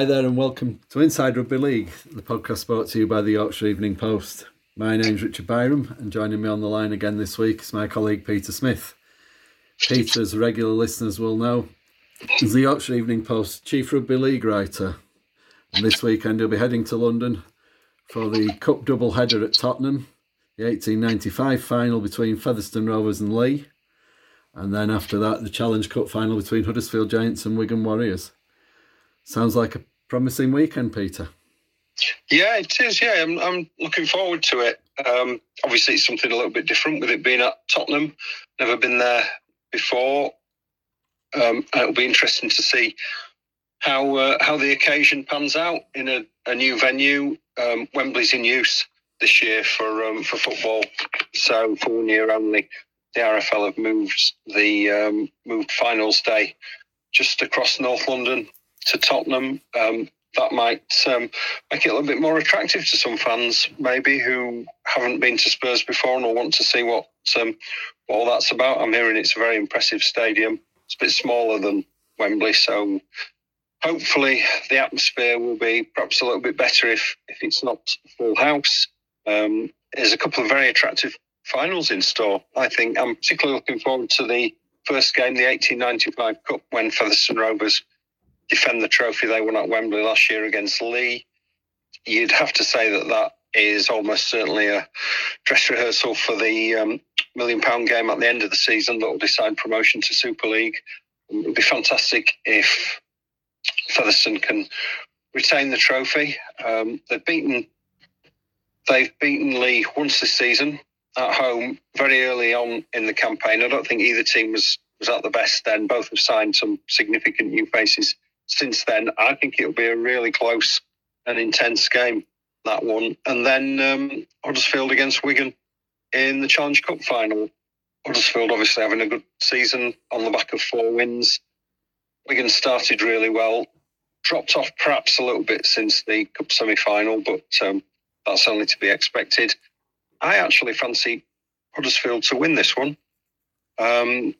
Hi there, and welcome to Inside Rugby League, the podcast brought to you by the Yorkshire Evening Post. My name's Richard Byram, and joining me on the line again this week is my colleague Peter Smith. Peter, as regular listeners will know, is the Yorkshire Evening Post chief rugby league writer. And this weekend he'll be heading to London for the Cup double header at Tottenham, the 1895 final between Featherstone Rovers and Leigh, and then after that, the Challenge Cup final between Huddersfield Giants and Wigan Warriors. Sounds like a promising weekend, Peter. Yeah, it is. Yeah, I'm, I'm looking forward to it. Um, obviously, it's something a little bit different with it being at Tottenham. Never been there before. Um, it'll be interesting to see how uh, how the occasion pans out in a, a new venue. Um, Wembley's in use this year for um, for football, so for one year only. The RFL have moved the um, moved finals day just across North London to Tottenham. Um, that might um, make it a little bit more attractive to some fans, maybe who haven't been to Spurs before and will want to see what um, what all that's about. I'm hearing it's a very impressive stadium. It's a bit smaller than Wembley, so hopefully the atmosphere will be perhaps a little bit better if if it's not full house. Um, there's a couple of very attractive finals in store. I think I'm particularly looking forward to the first game, the 1895 Cup, when Featherstone Rovers defend the trophy they won at Wembley last year against Leigh. You'd have to say that that is almost certainly a dress rehearsal for the um, million pound game at the end of the season that will decide promotion to Super League. It would be fantastic if Featherstone can retain the trophy. Um, they've beaten they've beaten Leigh once this season at home very early on in the campaign. I don't think either team was was at the best then. Both have signed some significant new faces since then. I think it'll be a really close and intense game that one. And then um, Huddersfield against Wigan in the Challenge Cup final. Huddersfield obviously having a good season on the back of four wins. Wigan started really well, dropped off perhaps a little bit since the Cup semi final, but um, that's only to be expected. I actually fancy Huddersfield to win this one. Um,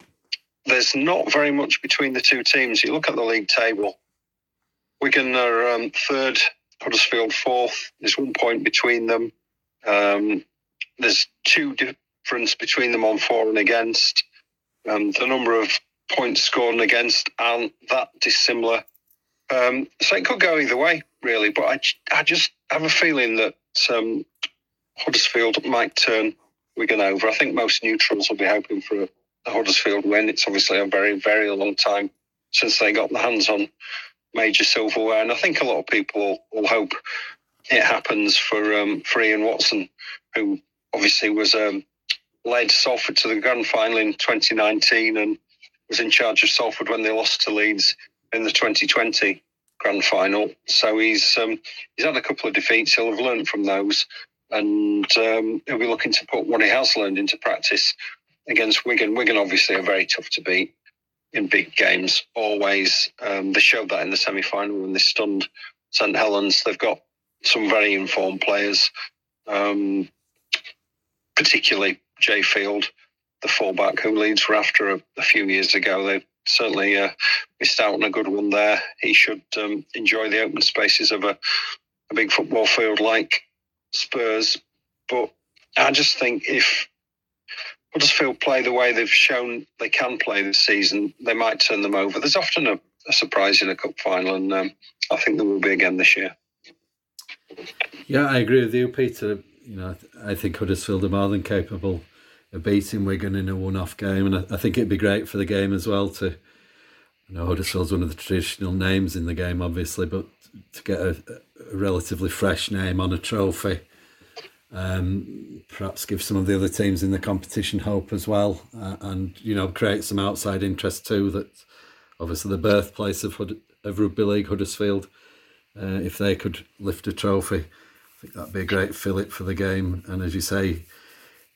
there's not very much between the two teams. You look at the league table, Wigan are um, third, Huddersfield fourth. There's one point between them. Um, there's two difference between them on for and against. Um, the number of points scored and against aren't that dissimilar. Um, so it could go either way, really. But I, I just have a feeling that um, Huddersfield might turn Wigan over. I think most neutrals will be hoping for a, a Huddersfield win. It's obviously a very, very long time since they got their hands on major silverware, and I think a lot of people will, hope it happens for um, for Ian Watson, who obviously was um, led Salford to the grand final in 2019 and was in charge of Salford when they lost to Leeds in the 2020 grand final. So he's um, he's had a couple of defeats. He'll have learned from those, and um, he'll be looking to put what he has learned into practice against Wigan. Wigan obviously are very tough to beat in big games. Always, um, they showed that in the semi final when they stunned St Helens. They've got some very informed players, um, particularly Jai Field, the fullback who Leeds were after a, a few years ago. They certainly uh, missed out on a good one there. He should um, enjoy the open spaces of a, a big football field like Spurs. But I just think if Huddersfield play the way they've shown they can play this season, they might turn them over. There's often a, a surprise in a cup final, and um, I think there will be again this year. Yeah, I agree with you, Peter. You know, I think Huddersfield are more than capable of beating Wigan in a one-off game, and I, I think it'd be great for the game as well to. Know, Huddersfield's one of the traditional names in the game, obviously, but to get a, a relatively fresh name on a trophy um, perhaps give some of the other teams in the competition hope as well, uh, and you know create some outside interest too. That obviously the birthplace of of rugby league, Huddersfield. Uh, if they could lift a trophy, I think that'd be a great fillip for the game. And as you say,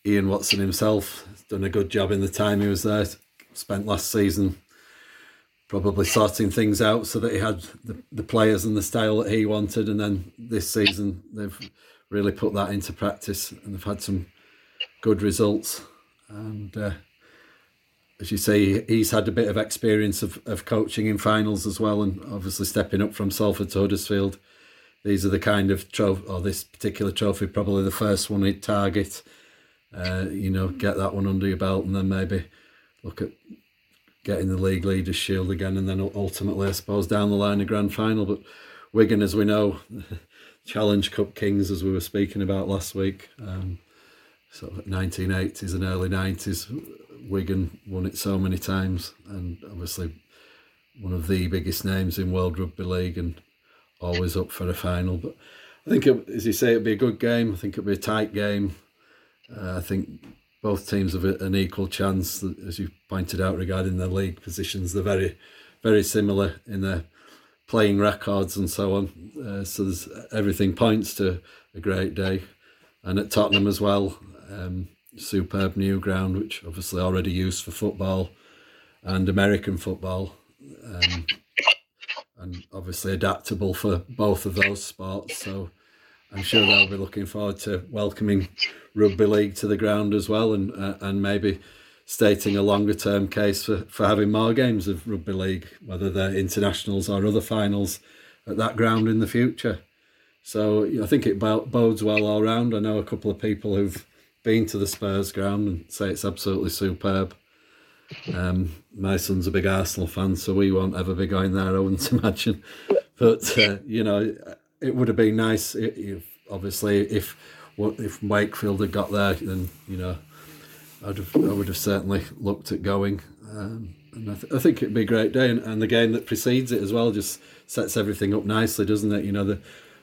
Ian Watson himself has done a good job in the time he was there. Spent last season probably sorting things out so that he had the, the players and the style that he wanted, and then this season they've really put that into practice and they've had some good results. And uh, as you say, he's had a bit of experience of, of coaching in finals as well, and obviously stepping up from Salford to Huddersfield. These are the kind of trophy, or this particular trophy, probably the first one he'd target. Uh, you know, get that one under your belt, and then maybe look at getting the league leaders shield again, and then ultimately, I suppose, down the line a grand final. But Wigan, as we know, Challenge Cup kings, as we were speaking about last week, um, sort of 1980s and early 90s, Wigan won it so many times, and obviously one of the biggest names in World Rugby League, and always up for a final. But I think, it, as you say, it'd be a good game. I think it'd be a tight game. Uh, I think both teams have an equal chance, as you pointed out regarding their league positions. They're very, very similar in their playing records and so on. Uh, so there's everything points to a great day, and at Tottenham as well, um, superb new ground, which obviously already used for football and American football, um, and obviously adaptable for both of those sports. So I'm sure they'll be looking forward to welcoming rugby league to the ground as well, and uh, and maybe stating a longer term case for, for having more games of rugby league, whether they're internationals or other finals at that ground in the future. So I think it bodes well all round. I know a couple of people who've been to the Spurs ground and say it's absolutely superb. Um, my son's a big Arsenal fan, so we won't ever be going there. I wouldn't imagine, but uh, you know, it would have been nice if, obviously, if if Wakefield had got there, then you know I'd have, I would have certainly looked at going. Um, and I, th- I, think it'd be a great day. And, and, the game that precedes it as well just sets everything up nicely, doesn't it? You know, the,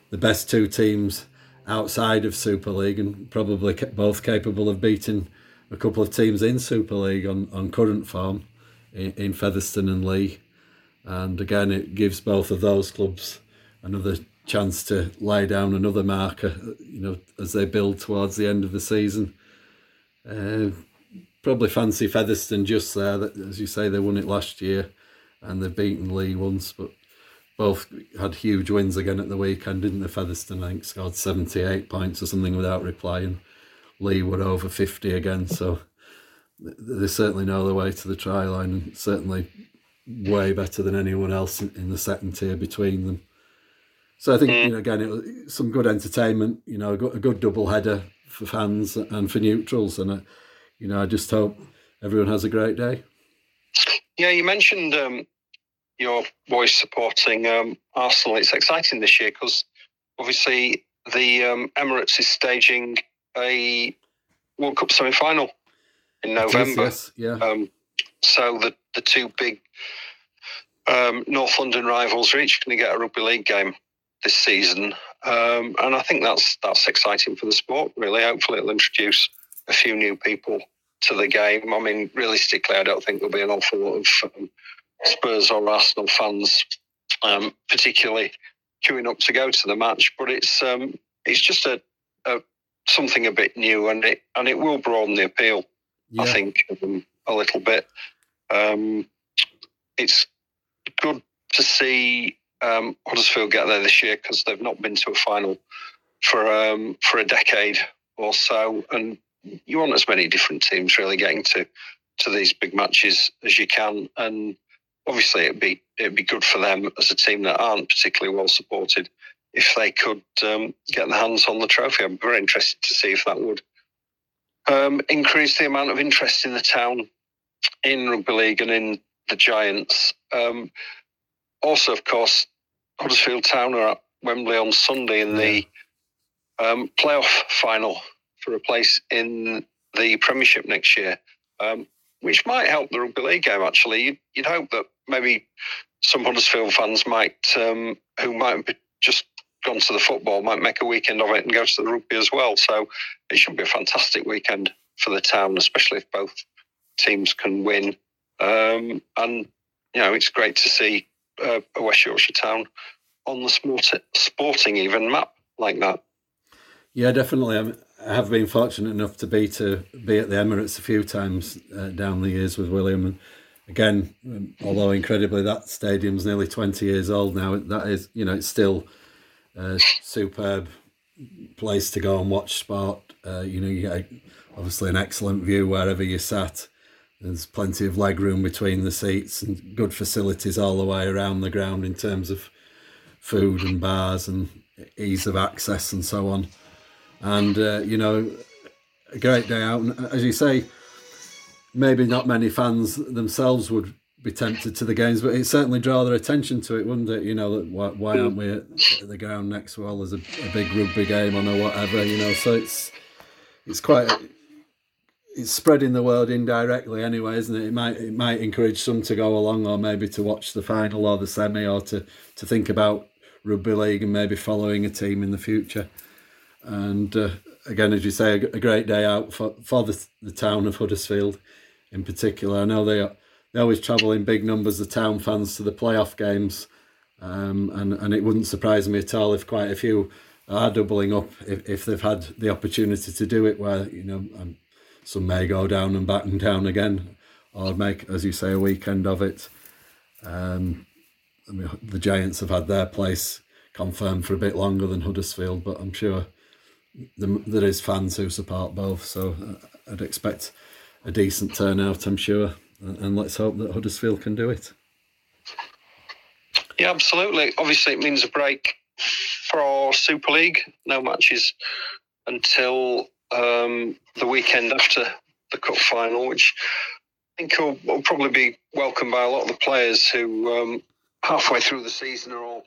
the best two teams outside of Super League and probably both capable of beating a couple of teams in Super League on, on current form in, in Featherstone and Leigh. And again, it gives both of those clubs another chance to lay down another marker, you know, as they build towards the end of the season. Uh, probably fancy Featherstone just there. That, as you say, they won it last year, and they've beaten Leigh once, but both had huge wins again at the weekend, didn't they? Featherstone, I think, scored 78 points or something without replying. Leigh were over 50 again, so they certainly know their way to the try line and certainly way better than anyone else in, the second tier between them. So I think, mm. you know, again, it was some good entertainment, you know, a good, a good double header for fans and for neutrals. And, you know, I just hope everyone has a great day. Yeah, you mentioned um, your boys supporting um, Arsenal. It's exciting this year because obviously the um, Emirates is staging a World Cup semi final in November. Yes, yeah. Um, so the, the two big um, North London rivals are each going to get a rugby league game this season. Um, and I think that's that's exciting for the sport. Really, hopefully, it'll introduce a few new people to the game. I mean, realistically, I don't think there'll be an awful lot of um, Spurs or Arsenal fans, um, particularly queuing up to go to the match. But it's um, it's just a, a, something a bit new, and it and it will broaden the appeal. Yeah. I think a little bit. Um, it's good to see um, Huddersfield get there this year because they've not been to a final for um, for a decade or so, and you want as many different teams really getting to to these big matches as you can, and obviously it'd be it'd be good for them as a team that aren't particularly well supported if they could um, get their hands on the trophy. I'm very interested to see if that would um, increase the amount of interest in the town in rugby league and in the Giants. Um, also, of course, Huddersfield Town are at Wembley on Sunday in the um, playoff final for a place in the Premiership next year, um, which might help the rugby league game. Actually, you'd, you'd hope that maybe some Huddersfield fans might, um, who might have just gone to the football, might make a weekend of it and go to the rugby as well. So it should be a fantastic weekend for the town, especially if both teams can win. Um, and you know, it's great to see uh, a West Yorkshire town on the sport, sporting even map like that. Yeah, definitely. I have been fortunate enough to be to be at the Emirates a few times uh, down the years with William, and again, um, although incredibly that stadium's nearly twenty years old now, that is you know it's still a superb place to go and watch sport. Uh, you know, you get obviously an excellent view wherever you sat. there's plenty of leg room between the seats and good facilities all the way around the ground in terms of food and bars and ease of access and so on. And uh, you know, a great day out. And as you say, maybe not many fans themselves would be tempted to the games, but it certainly draw their attention to it, wouldn't it? You know, why, why aren't we at the ground next? Well, there's a, a big rugby game on or whatever, you know. So it's it's quite it's spreading the word indirectly anyway, isn't it? It might it might encourage some to go along, or maybe to watch the final or the semi, or to to think about rugby league and maybe following a team in the future. And uh, again, as you say, a, great day out for for the, the town of Huddersfield, in particular. I know they they always travel in big numbers, the town fans, to the playoff games. Um, and, and it wouldn't surprise me at all if quite a few are doubling up if, if they've had the opportunity to do it, where, you know, um, some may go down and back and down again, or make, as you say, a weekend of it. Um, I mean, the Giants have had their place confirmed for a bit longer than Huddersfield, but I'm sure the, there is fans who support both, so uh, I'd expect a decent turnout, I'm sure and let's hope that Huddersfield can do it. Yeah, absolutely. Obviously, it means a break for Super League. No matches until um, the weekend after the cup final, which I think will, will, probably be welcomed by a lot of the players who um, halfway through the season are all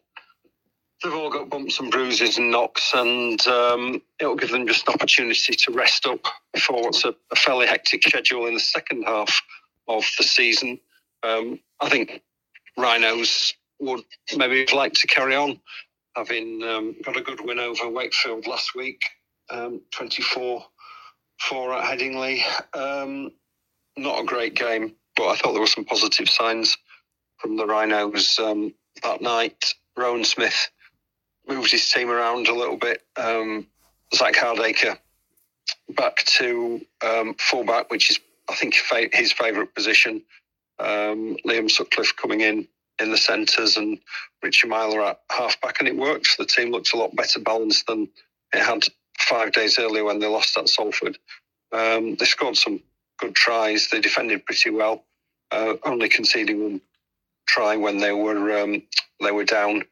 they've all got bumps and bruises and knocks, and um, it'll give them just an opportunity to rest up before what's a, a fairly hectic schedule in the second half of the season. Um, I think Rhinos would maybe like to carry on, having um, got a good win over Wakefield last week, um, 24 4 at Headingley. Um, not a great game, but I thought there were some positive signs from the Rhinos um, that night. Rohan Smith moved his team around a little bit. Um, Zak Hardaker back to um, fullback, which is I think his favourite position. Um, Liam Sutcliffe coming in in the centres and Richie Myler at halfback, and it works. The team looks a lot better balanced than it had five days earlier when they lost at Salford. Um, they scored some good tries. They defended pretty well, uh, only conceding one try when they were um, they were down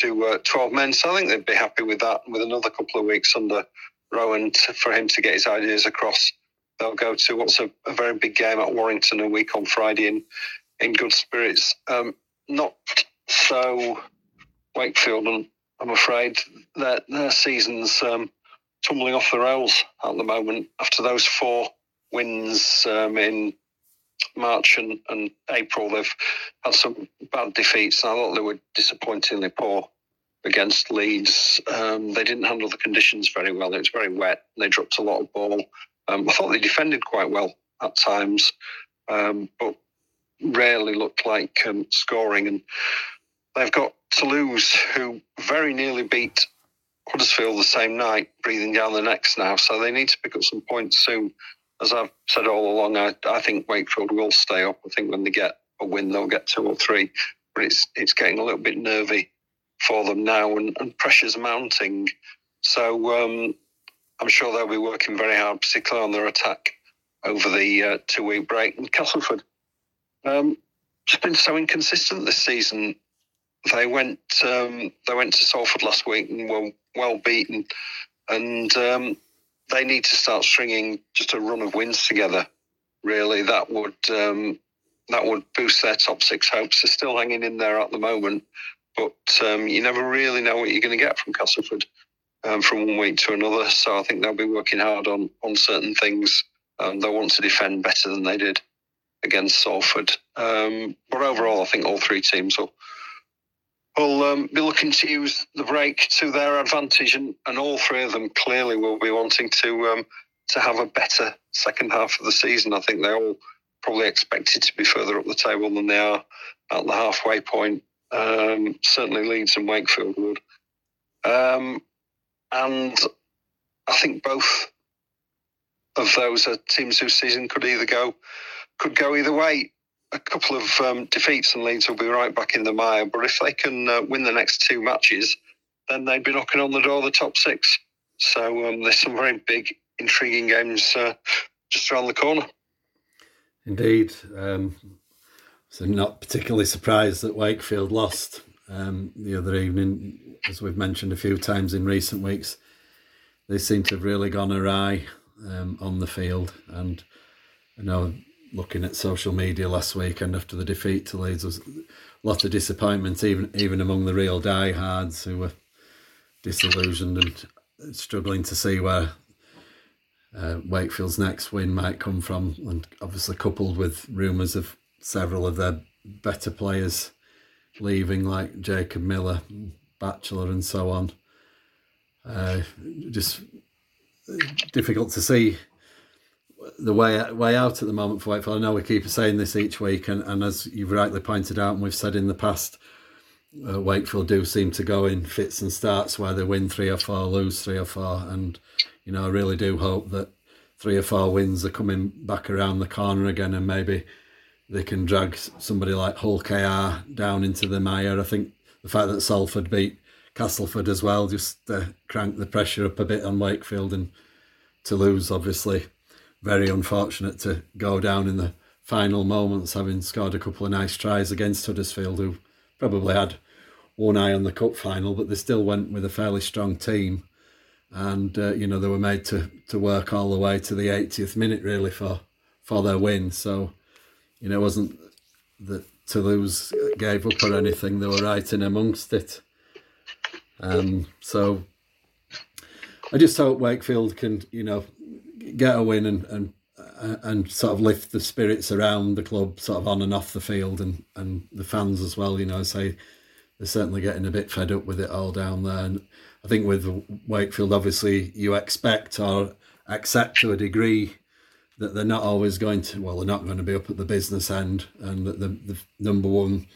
to uh, 12 men. So I think they'd be happy with that. With another couple of weeks under Rohan for him to get his ideas across they'll go to what's a, a, very big game at Warrington a week on Friday in in good spirits. Um, not so Wakefield, and I'm afraid that their season's um, tumbling off the rails at the moment after those four wins um, in March and, and April. They've had some bad defeats. I thought they were disappointingly poor against Leeds. Um, they didn't handle the conditions very well. It was very wet. They dropped a lot of ball. Um, I thought they defended quite well at times, um, but rarely looked like um, scoring. And they've got Toulouse, who very nearly beat Huddersfield the same night, breathing down the necks now. So they need to pick up some points soon. As I've said all along, I, I think Wakefield will stay up. I think when they get a win, they'll get two or three. But it's it's getting a little bit nervy for them now, and, and pressure's mounting. So um, I'm sure they'll be working very hard, particularly on their attack over the uh, two week break. And Castleford, um, just been so inconsistent this season. They went um, they went to Salford last week and were well beaten, and um, they need to start stringing just a run of wins together. Really, that would um, that would boost their top six hopes. They're still hanging in there at the moment, but um, you never really know what you're going to get from Castleford um, from one week to another. So I think they'll be working hard on on certain things. Um, they want to defend better than they did against Salford. Um, but overall, I think all three teams will will um, be looking to use the break to their advantage, and, and all three of them clearly will be wanting to um, to have a better second half of the season. I think they all probably expected to be further up the table than they are at the halfway point. Um, certainly, Leeds and Wakefield would. Um, and I think both of those are teams whose season could either go could go either way. A couple of um, defeats and Leeds will be right back in the mire. But if they can uh, win the next two matches, then they'd be knocking on the door of the top six. So um, there's some very big, intriguing games uh, just around the corner. Indeed. Um, so not particularly surprised that Wakefield lost um, the other evening, as we've mentioned a few times in recent weeks. They seem to have really gone awry um, on the field, and I know looking at social media last week and after the defeat to Leeds was a lot of disappointment, even even among the real diehards who were disillusioned and struggling to see where uh, Wakefield's next win might come from, and obviously coupled with rumours of several of their better players leaving, like Jacob Miller, Batchelor, and so on. Uh, just difficult to see the way way out at the moment for Wakefield. I know we keep saying this each week, and, and as you've rightly pointed out, and we've said in the past, uh, Wakefield do seem to go in fits and starts where they win three or four, lose three or four, and you know I really do hope that three or four wins are coming back around the corner again, and maybe they can drag somebody like Hull KR down into the mire. I think the fact that Salford beat Castleford as well just uh, cranked the pressure up a bit on Wakefield, and to lose obviously very unfortunate to go down in the final moments, having scored a couple of nice tries against Huddersfield, who probably had one eye on the cup final, but they still went with a fairly strong team. And uh, you know they were made to to work all the way to the 80th minute really for for their win. So you know it wasn't that Toulouse gave up or anything; they were right in amongst it. Um, so I just hope Wakefield can you know get a win and and uh, and sort of lift the spirits around the club, sort of on and off the field, and and the fans as well. You know, say they're certainly getting a bit fed up with it all down there. And I think with Wakefield, obviously, you expect or accept to a degree that they're not always going to. Well, they're not going to be up at the business end, and that the, the number one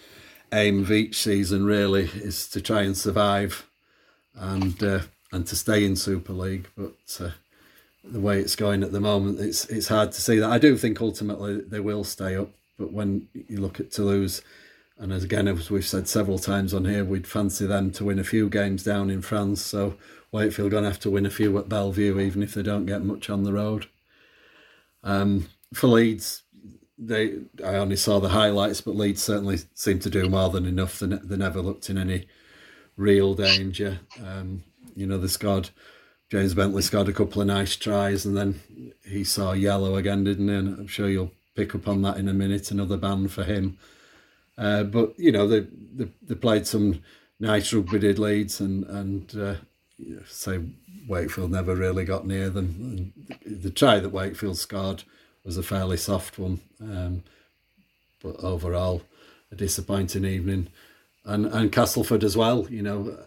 aim of each season really is to try and survive and uh, and to stay in Super League, but. Uh, the way it's going at the moment, it's it's hard to see that. I do think ultimately they will stay up, but when you look at Toulouse, and as again as we've said several times on here, we'd fancy them to win a few games down in France. So Wakefield going to have to win a few at Bellevue, even if they don't get much on the road. Um, for Leeds, they I only saw the highlights, but Leeds certainly seemed to do more than enough. They, they never looked in any real danger. Um, you know, they scored James Bentley scored a couple of nice tries and then he saw yellow again, didn't he? And I'm sure you'll pick up on that in a minute. Another ban for him. Uh, but you know they, they, they played some nice rugby did Leeds and and uh, say Wakefield never really got near them. And the try that Wakefield scored was a fairly soft one, um, but overall a disappointing evening. And and Castleford as well. You know,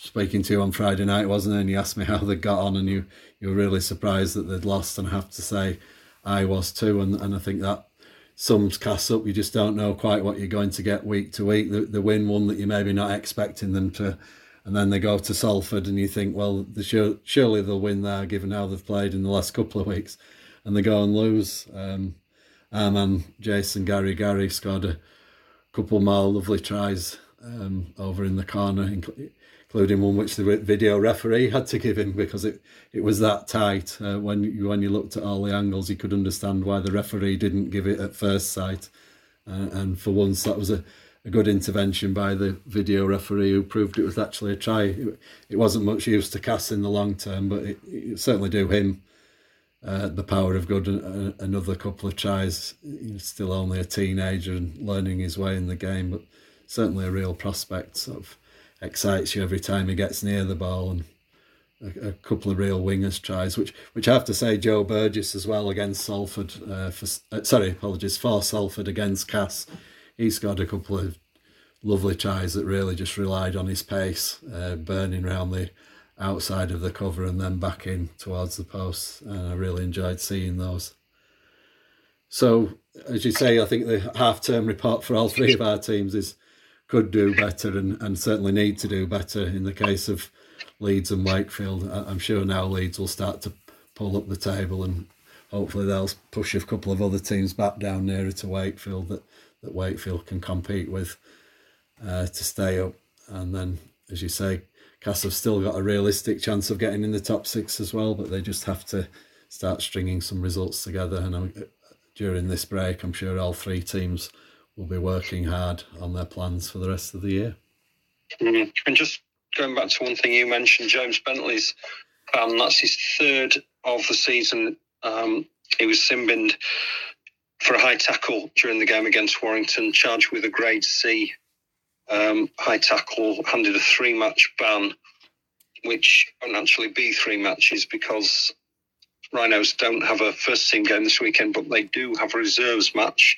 speaking to you on Friday night, wasn't it? And you asked me how they got on, and you you were really surprised that they'd lost. And I have to say, I was too. And and I think that sums Cass up. You just don't know quite what you're going to get week to week. The, the win one that you're maybe not expecting them to, and then they go to Salford, and you think, well, sure, surely they'll win there, given how they've played in the last couple of weeks, and they go and lose. Um, our man Jason Qareqare scored a couple more lovely tries um, over in the corner, including one which the video referee had to give him because it, it was that tight. Uh, when you, when you looked at all the angles, you could understand why the referee didn't give it at first sight. Uh, and for once, that was a, a good intervention by the video referee who proved it was actually a try. It, it wasn't much use to Cass in the long term, but it, it certainly do him uh, the power of good. Uh, another couple of tries. He's still only a teenager and learning his way in the game, but certainly a real prospect. Of excites you every time he gets near the ball and a, a, couple of real wingers tries, which which I have to say, Joe Burgess as well against Salford. Uh, for uh, sorry, apologies for Salford against Cass. He's got a couple of lovely tries that really just relied on his pace, uh, burning around the outside of the cover and then back in towards the post. And I really enjoyed seeing those. So, as you say, I think the half term report for all three of our teams is could do better and, and certainly need to do better in the case of Leeds and Wakefield. I'm sure now Leeds will start to pull up the table and hopefully they'll push a couple of other teams back down nearer to Wakefield that, that Wakefield can compete with uh, to stay up. And then, as you say, Cass have still got a realistic chance of getting in the top six as well, but they just have to start stringing some results together. And I'm during this break, I'm sure all three teams will be working hard on their plans for the rest of the year. Mm. And just going back to one thing you mentioned, James Bentley's um, that's his third of the season. Um, he was sin-binned for a high tackle during the game against Warrington, charged with a grade C um, high tackle, handed a three match ban, which won't actually be three matches because Rhinos don't have a first team game this weekend, but they do have a reserves match.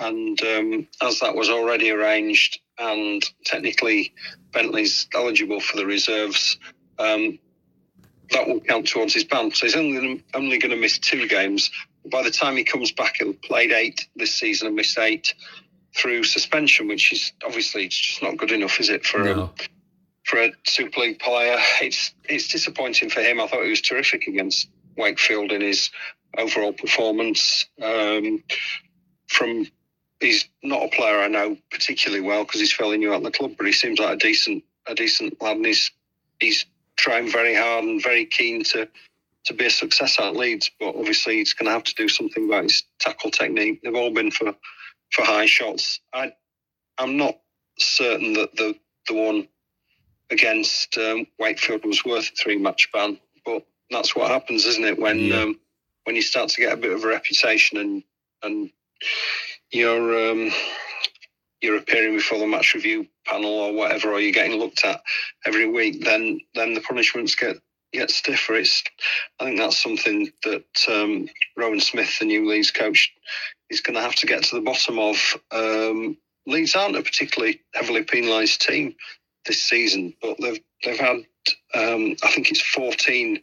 And um, as that was already arranged, and technically Bentley's eligible for the reserves, um, that will count towards his ban. So he's only only going to miss two games. By the time he comes back, he'll have played eight this season and missed eight through suspension, which is obviously it's just not good enough, is it for no. a, for a Super League player? It's it's disappointing for him. I thought he was terrific against Wakefield in his overall performance. Um, from he's not a player I know particularly well because he's fairly new at the club, but he seems like a decent a decent lad, and he's he's trying very hard and very keen to to be a success at Leeds. But obviously, he's going to have to do something about his tackle technique. They've all been for for high shots. I I'm not certain that the the one against um, Wakefield was worth a three match ban, but that's what happens, isn't it? When yeah. um, when you start to get a bit of a reputation and and you're um, you're appearing before the match review panel or whatever, or you're getting looked at every week, then then the punishments get get stiffer. It's I think that's something that um, Rohan Smith, the new Leeds coach, is going to have to get to the bottom of. Um, Leeds aren't a particularly heavily penalised team this season, but they've they've had um, I think it's 14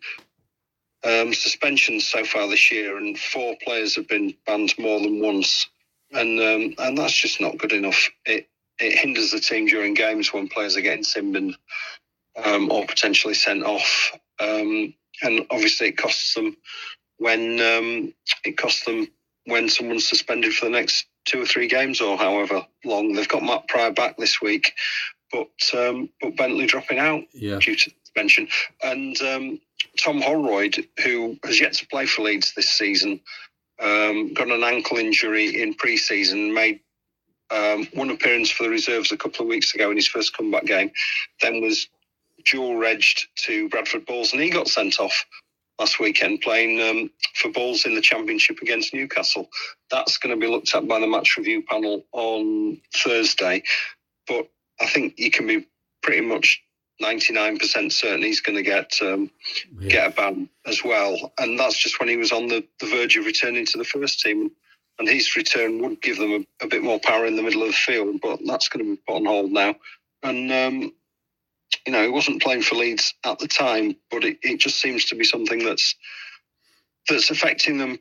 um, suspensions so far this year, and four players have been banned more than once, and um, and that's just not good enough. It it hinders the team during games when players are getting sin-binned um, or potentially sent off, um, and obviously it costs them when um, it costs them when someone's suspended for the next two or three games or however long. They've got Matt Prior back this week, but um, but Bentley dropping out yeah. due to suspension, and um, Tom Holroyd, who has yet to play for Leeds this season, um, got an ankle injury in pre-season, made um, one appearance for the reserves a couple of weeks ago in his first comeback game, then was dual regged to Bradford Bulls, and he got sent off last weekend playing um, for Bulls in the Championship against Newcastle. That's going to be looked at by the match review panel on Thursday, but I think you can be pretty much 99% certain he's going to get um, yeah. get a ban as well. And that's just when he was on the, the verge of returning to the first team. And his return would give them a, a bit more power in the middle of the field, but that's going to be put on hold now. And, um, you know, he wasn't playing for Leeds at the time, but it, it just seems to be something that's that's affecting them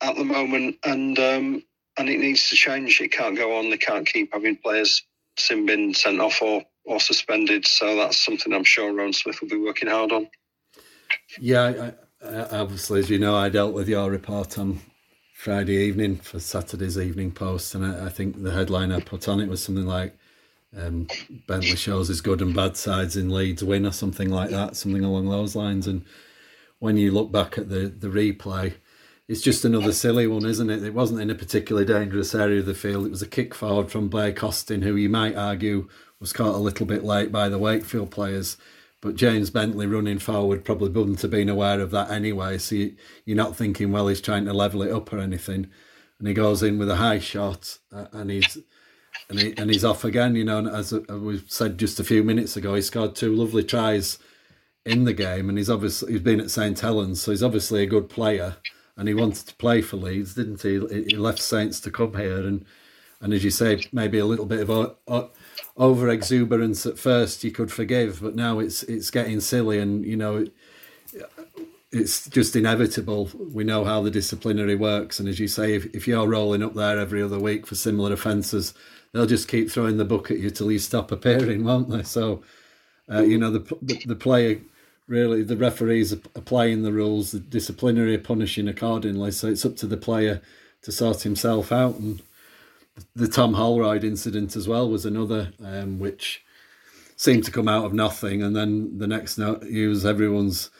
at the moment. And um, and it needs to change. It can't go on. They can't keep having players sin bin sent off or or suspended. So that's something I'm sure Rohan Smith will be working hard on. Yeah, I, I, obviously, as you know, I dealt with your report on Friday evening for Saturday's Evening Post, and I, I think the headline I put on it was something like um, Bentley shows his good and bad sides in Leeds win or something like that, something along those lines. And when you look back at the, the replay, it's just another silly one, isn't it? It wasn't in a particularly dangerous area of the field. It was a kick forward from Blake Austin, who you might argue was caught a little bit late by the Wakefield players. But James Bentley running forward probably wouldn't have been aware of that anyway. So you, are not thinking, well, he's trying to level it up or anything. And he goes in with a high shot uh, and he's and, he, and he's off again. You know, and as we said just a few minutes ago, he scored two lovely tries in the game, and he's obviously he's been at St Helens, so he's obviously a good player, and he wanted to play for Leeds, didn't he? He left Saints to come here, and and as you say, maybe a little bit of over exuberance at first you could forgive, but now it's it's getting silly, and you know. it's just inevitable. We know how the disciplinary works, and as you say, if, if you're rolling up there every other week for similar offences, they'll just keep throwing the book at you till you stop appearing, won't they? So, uh, you know, the, the, the player really, the referees are applying the rules, the disciplinary are punishing accordingly. So it's up to the player to sort himself out. And the Tom Holroyd incident as well was another um, which seemed to come out of nothing, and then the next news everyone's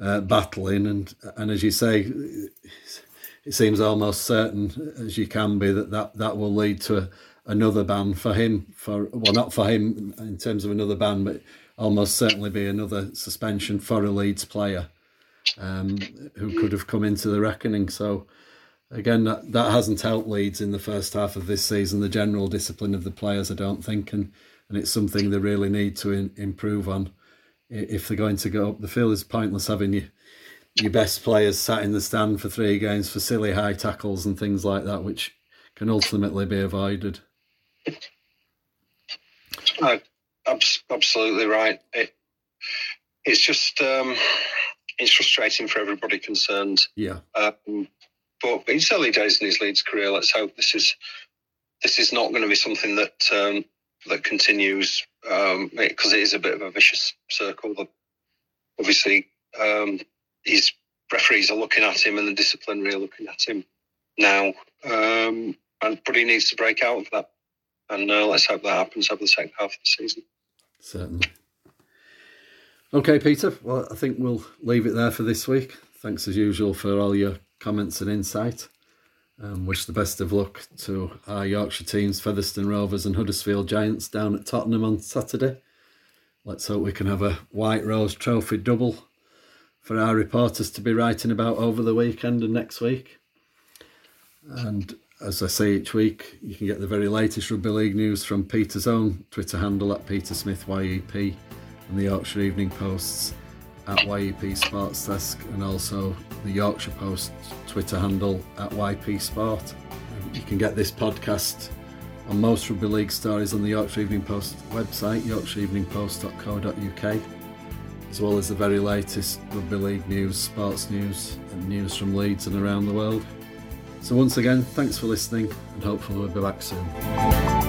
uh, battling, and and as you say, it seems almost certain as you can be that that, that will lead to a, another ban for him. For well, not for him in terms of another ban, but almost certainly be another suspension for a Leeds player um, who could have come into the reckoning. So again, that, that hasn't helped Leeds in the first half of this season. The general discipline of the players, I don't think, and and it's something they really need to in, improve on if they're going to go up the field. It's pointless having you your best players sat in the stand for three games for silly high tackles and things like that, which can ultimately be avoided. Uh, absolutely right. It, it's just um, it's frustrating for everybody concerned. Yeah. Um, but it's early days in his Leeds career. Let's hope this is this is not going to be something that um, that continues because um, it is a bit of a vicious circle. Obviously um, his referees are looking at him and the disciplinary are looking at him now. Um, and but he needs to break out of that. And uh, let's hope that happens over the second half of the season. Certainly. Okay, Peter. Well, I think we'll leave it there for this week. Thanks as usual for all your comments and insight. Um, wish the best of luck to our Yorkshire teams, Featherstone Rovers and Huddersfield Giants down at Tottenham on Saturday. Let's hope we can have a White Rose Trophy double for our reporters to be writing about over the weekend and next week. And as I say each week, you can get the very latest rugby league news from Peter's own Twitter handle at Peter Smith YEP and the Yorkshire Evening Post's at YEP Sports Desk and also the Yorkshire Post Twitter handle at YP Sport. You can get this podcast on most rugby league stories on the Yorkshire Evening Post website, yorkshireeveningpost.co.uk as well as the very latest rugby league news, sports news, and news from Leeds and around the world. So, once again, thanks for listening, and hopefully, we'll be back soon.